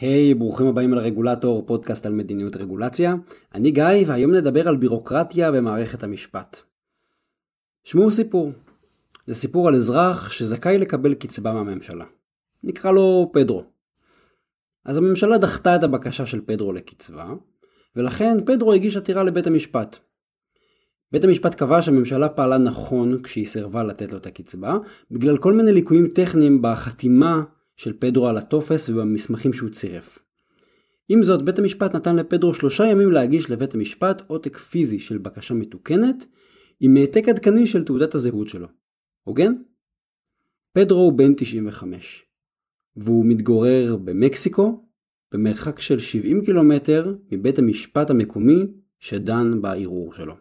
היי, hey, ברוכים הבאים על רגולטור, פודקאסט על מדיניות רגולציה. אני גיא, והיום נדבר על בירוקרטיה במערכת המשפט. שמעו סיפור. זה סיפור על אזרח שזכאי לקבל קצבה מהממשלה. נקרא לו פדרו. אז הממשלה דחתה את הבקשה של פדרו לקצבה, ולכן פדרו הגיש עתירה לבית המשפט. בית המשפט קבע שהממשלה פעלה נכון כשהיא סירבה לתת לו את הקצבה, בגלל כל מיני ליקויים טכניים בחתימה של פדרו על הטופס ובמסמכים שהוא צירף. עם זאת, בית המשפט נתן לפדרו שלושה ימים להגיש לבית המשפט עותק פיזי של בקשה מתוקנת, עם העתק עדכני של תעודת הזהות שלו. הוגן? פדרו הוא בן 95, והוא מתגורר במקסיקו, במרחק של 70 קילומטר מבית המשפט המקומי שדן בערעור שלו.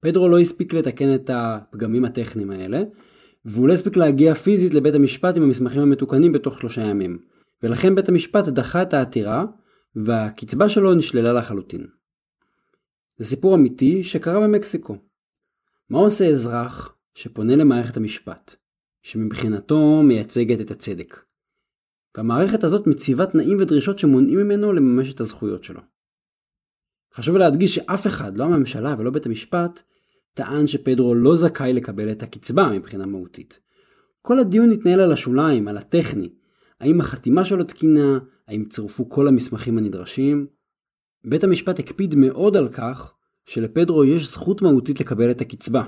פדרו לא הספיק לתקן את הפגמים הטכניים האלה, והוא לא הספיק להגיע פיזית לבית המשפט עם המסמכים המתוקנים בתוך שלושה ימים, ולכן בית המשפט דחה את העתירה, והקצבה שלו נשללה לחלוטין. זה סיפור אמיתי שקרה במקסיקו. מה עושה אזרח שפונה למערכת המשפט, שמבחינתו מייצגת את הצדק? והמערכת הזאת מציבה תנאים ודרישות שמונעים ממנו לממש את הזכויות שלו. חשוב להדגיש שאף אחד, לא הממשלה ולא בית המשפט, טען שפדרו לא זכאי לקבל את הקצבה מבחינה מהותית. כל הדיון התנהל על השוליים, על הטכני. האם החתימה שלו תקינה, האם צורפו כל המסמכים הנדרשים. בית המשפט הקפיד מאוד על כך שלפדרו יש זכות מהותית לקבל את הקצבה.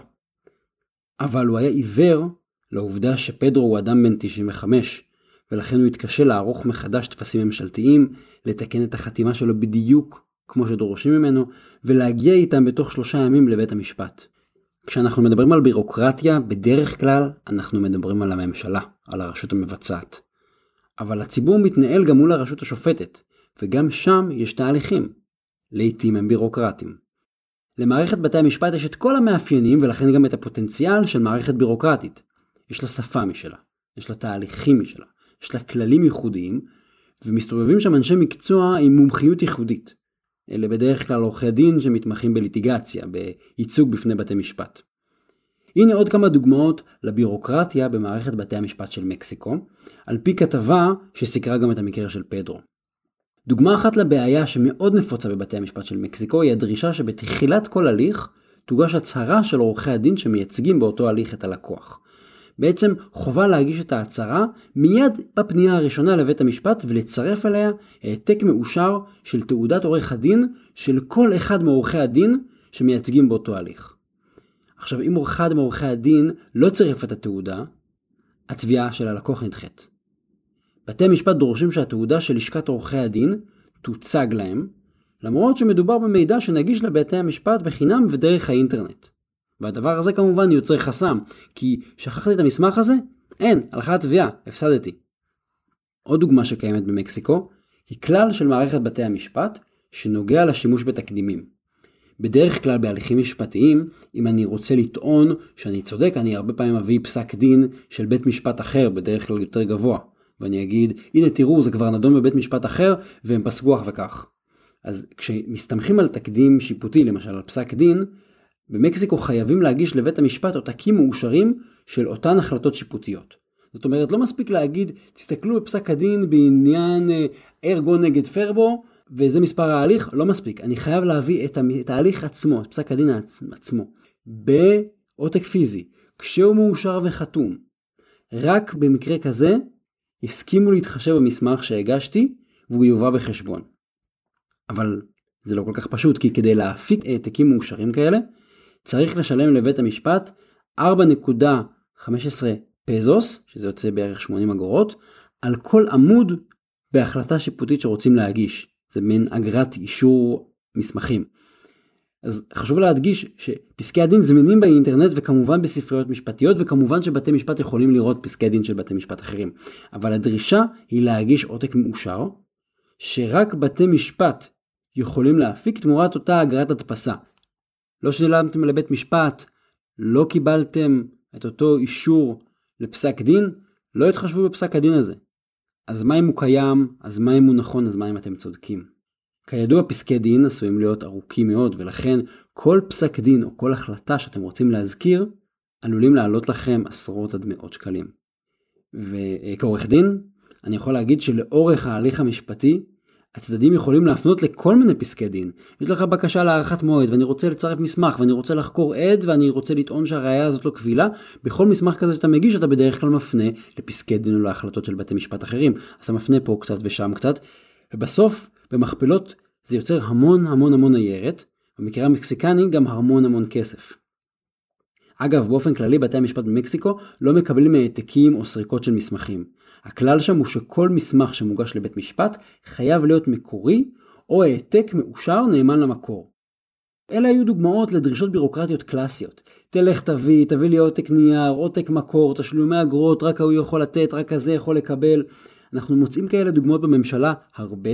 אבל הוא היה עיוור לעובדה שפדרו הוא אדם בן 95, ולכן הוא התקשה לערוך מחדש טפסים ממשלתיים, לתקן את החתימה שלו בדיוק כמו שדורשים ממנו, ולהגיע איתם בתוך שלושה ימים לבית המשפט. כשאנחנו מדברים על בירוקרטיה, בדרך כלל אנחנו מדברים על הממשלה, על הרשות המבצעת. אבל הציבור מתנהל גם מול הרשות השופטת, וגם שם יש תהליכים. לעתים הם בירוקרטיים. למערכת בתי המשפט יש את כל המאפיינים ולכן גם את הפוטנציאל של מערכת בירוקרטית. יש לה שפה משלה, יש לה תהליכים משלה, יש לה כללים ייחודיים, ומסתובבים שם אנשי מקצוע עם מומחיות ייחודית. אלה בדרך כלל עורכי דין שמתמחים בליטיגציה, בייצוג בפני בתי משפט. הנה עוד כמה דוגמאות לבירוקרטיה במערכת בתי המשפט של מקסיקו, על פי כתבה שסיקרה גם את המקרה של פדרו. דוגמה אחת לבעיה שמאוד נפוצה בבתי המשפט של מקסיקו היא הדרישה שבתחילת כל הליך תוגש הצהרה של עורכי הדין שמייצגים באותו הליך את הלקוח. בעצם חובה להגיש את ההצהרה מיד בפנייה הראשונה לבית המשפט ולצרף אליה העתק מאושר של תעודת עורך הדין של כל אחד מעורכי הדין שמייצגים באותו הליך. עכשיו אם אחד מעורכי הדין לא צירף את התעודה, התביעה של הלקוח נדחית. בתי המשפט דורשים שהתעודה של לשכת עורכי הדין תוצג להם, למרות שמדובר במידע שנגיש לבתי המשפט בחינם ודרך האינטרנט. והדבר הזה כמובן יוצר חסם, כי שכחתי את המסמך הזה? אין, הלכה התביעה, הפסדתי. עוד דוגמה שקיימת במקסיקו, היא כלל של מערכת בתי המשפט, שנוגע לשימוש בתקדימים. בדרך כלל בהליכים משפטיים, אם אני רוצה לטעון שאני צודק, אני הרבה פעמים אביא פסק דין של בית משפט אחר, בדרך כלל יותר גבוה. ואני אגיד, הנה תראו, זה כבר נדון בבית משפט אחר, והם פסקו כך וכך. אז כשמסתמכים על תקדים שיפוטי, למשל על פסק דין, במקסיקו חייבים להגיש לבית המשפט עותקים מאושרים של אותן החלטות שיפוטיות. זאת אומרת, לא מספיק להגיד, תסתכלו בפסק הדין בעניין אה, ארגו נגד פרבו, וזה מספר ההליך, לא מספיק. אני חייב להביא את ההליך עצמו, את פסק הדין עצמו, בעותק פיזי, כשהוא מאושר וחתום. רק במקרה כזה, הסכימו להתחשב במסמך שהגשתי, והוא יובא בחשבון. אבל זה לא כל כך פשוט, כי כדי להפיק העתקים מאושרים כאלה, צריך לשלם לבית המשפט 4.15 פזוס, שזה יוצא בערך 80 אגורות, על כל עמוד בהחלטה שיפוטית שרוצים להגיש. זה מין אגרת אישור מסמכים. אז חשוב להדגיש שפסקי הדין זמינים באינטרנט וכמובן בספריות משפטיות וכמובן שבתי משפט יכולים לראות פסקי דין של בתי משפט אחרים. אבל הדרישה היא להגיש עותק מאושר, שרק בתי משפט יכולים להפיק תמורת אותה אגרת הדפסה. לא שילמתם לבית משפט, לא קיבלתם את אותו אישור לפסק דין, לא יתחשבו בפסק הדין הזה. אז מה אם הוא קיים, אז מה אם הוא נכון, אז מה אם אתם צודקים. כידוע פסקי דין עשויים להיות ארוכים מאוד ולכן כל פסק דין או כל החלטה שאתם רוצים להזכיר עלולים לעלות לכם עשרות עד מאות שקלים. וכעורך דין אני יכול להגיד שלאורך ההליך המשפטי, הצדדים יכולים להפנות לכל מיני פסקי דין. יש לך בקשה להארכת מועד ואני רוצה לצרף מסמך ואני רוצה לחקור עד ואני רוצה לטעון שהראייה הזאת לא קבילה. בכל מסמך כזה שאתה מגיש אתה בדרך כלל מפנה לפסקי דין או להחלטות של בתי משפט אחרים. אז אתה מפנה פה קצת ושם קצת. ובסוף במכפלות זה יוצר המון המון המון ניירת. במקרה המקסיקני גם המון המון כסף. אגב, באופן כללי בתי המשפט במקסיקו לא מקבלים העתקים או סריקות של מסמכים. הכלל שם הוא שכל מסמך שמוגש לבית משפט חייב להיות מקורי או העתק מאושר נאמן למקור. אלה היו דוגמאות לדרישות בירוקרטיות קלאסיות. תלך תביא, תביא לי עותק נייר, עותק מקור, תשלומי אגרות, רק ההוא יכול לתת, רק הזה יכול לקבל. אנחנו מוצאים כאלה דוגמאות בממשלה הרבה,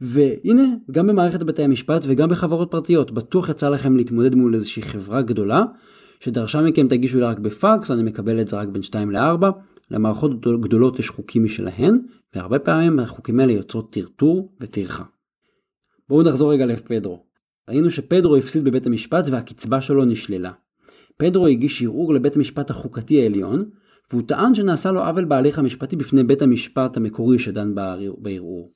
והנה, גם במערכת בתי המשפט וגם בחברות פרטיות, בטוח יצא לכם להתמודד מול איזושהי חברה גדולה, שדרשה מכם תגישו לה רק בפקס, אני מקבל את זה רק בין 2 ל-4. למערכות גדולות יש חוקים משלהן, והרבה פעמים החוקים האלה יוצרות טרטור וטרחה. בואו נחזור רגע לפדרו. ראינו שפדרו הפסיד בבית המשפט והקצבה שלו נשללה. פדרו הגיש ערעור לבית המשפט החוקתי העליון, והוא טען שנעשה לו עוול בהליך המשפטי בפני בית המשפט המקורי שדן בערעור.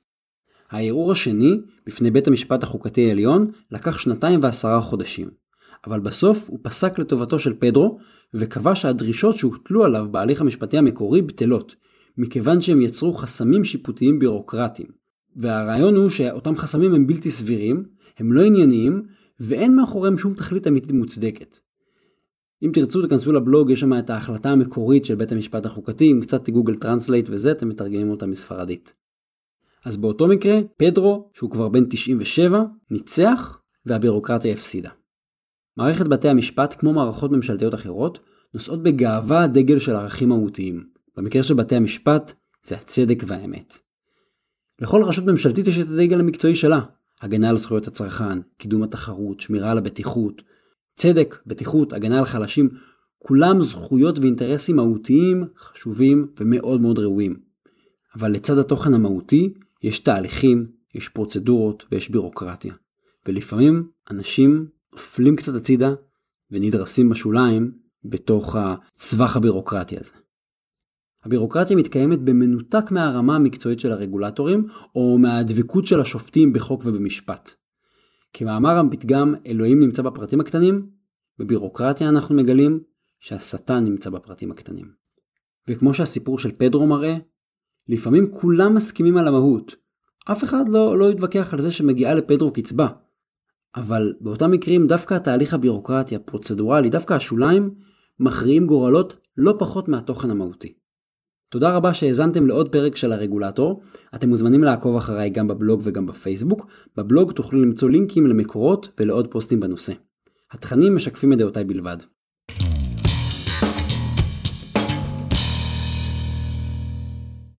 הערעור השני, בפני בית המשפט החוקתי העליון, לקח שנתיים ועשרה חודשים. אבל בסוף הוא פסק לטובתו של פדרו, וקבע שהדרישות שהוטלו עליו בהליך המשפטי המקורי בטלות, מכיוון שהם יצרו חסמים שיפוטיים בירוקרטיים. והרעיון הוא שאותם חסמים הם בלתי סבירים, הם לא ענייניים, ואין מאחוריהם שום תכלית אמיתית מוצדקת. אם תרצו תכנסו לבלוג, יש שם את ההחלטה המקורית של בית המשפט החוקתי, עם קצת Google Translate וזה, אתם מתרגמים אותה מספרדית. אז באותו מקרה, פדרו, שהוא כבר בן 97, ניצח, והבירוקרטיה הפסידה. מערכת בתי המשפט, כמו מערכות ממשלתיות אחרות, נושאות בגאווה דגל של ערכים מהותיים. במקרה של בתי המשפט, זה הצדק והאמת. לכל רשות ממשלתית יש את הדגל המקצועי שלה. הגנה על זכויות הצרכן, קידום התחרות, שמירה על הבטיחות, צדק, בטיחות, הגנה על חלשים, כולם זכויות ואינטרסים מהותיים, חשובים ומאוד מאוד ראויים. אבל לצד התוכן המהותי, יש תהליכים, יש פרוצדורות ויש בירוקרטיה. ולפעמים אנשים נופלים קצת הצידה ונדרסים בשוליים בתוך הסבך הבירוקרטי הזה. הבירוקרטיה מתקיימת במנותק מהרמה המקצועית של הרגולטורים או מהדבקות של השופטים בחוק ובמשפט. כמאמר הפתגם אלוהים נמצא בפרטים הקטנים, בבירוקרטיה אנחנו מגלים שהשטן נמצא בפרטים הקטנים. וכמו שהסיפור של פדרו מראה, לפעמים כולם מסכימים על המהות. אף אחד לא, לא יתווכח על זה שמגיעה לפדרו קצבה. אבל באותם מקרים דווקא התהליך הבירוקרטי הפרוצדורלי, דווקא השוליים, מכריעים גורלות לא פחות מהתוכן המהותי. תודה רבה שהאזנתם לעוד פרק של הרגולטור. אתם מוזמנים לעקוב אחריי גם בבלוג וגם בפייסבוק. בבלוג תוכלו למצוא לינקים למקורות ולעוד פוסטים בנושא. התכנים משקפים את דעותיי בלבד.